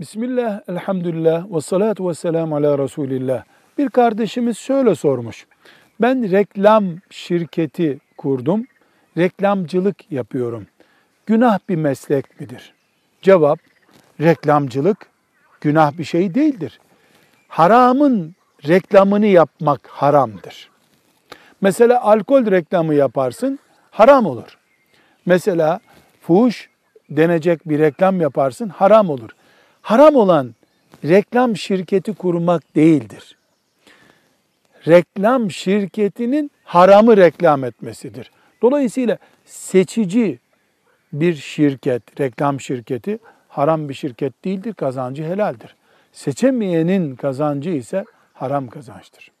Bismillah, elhamdülillah, ve salatu ve selamu ala Resulillah. Bir kardeşimiz şöyle sormuş. Ben reklam şirketi kurdum, reklamcılık yapıyorum. Günah bir meslek midir? Cevap, reklamcılık günah bir şey değildir. Haramın reklamını yapmak haramdır. Mesela alkol reklamı yaparsın, haram olur. Mesela fuhuş denecek bir reklam yaparsın, haram olur. Haram olan reklam şirketi kurmak değildir. Reklam şirketinin haramı reklam etmesidir. Dolayısıyla seçici bir şirket, reklam şirketi haram bir şirket değildir, kazancı helaldir. Seçemeyenin kazancı ise haram kazançtır.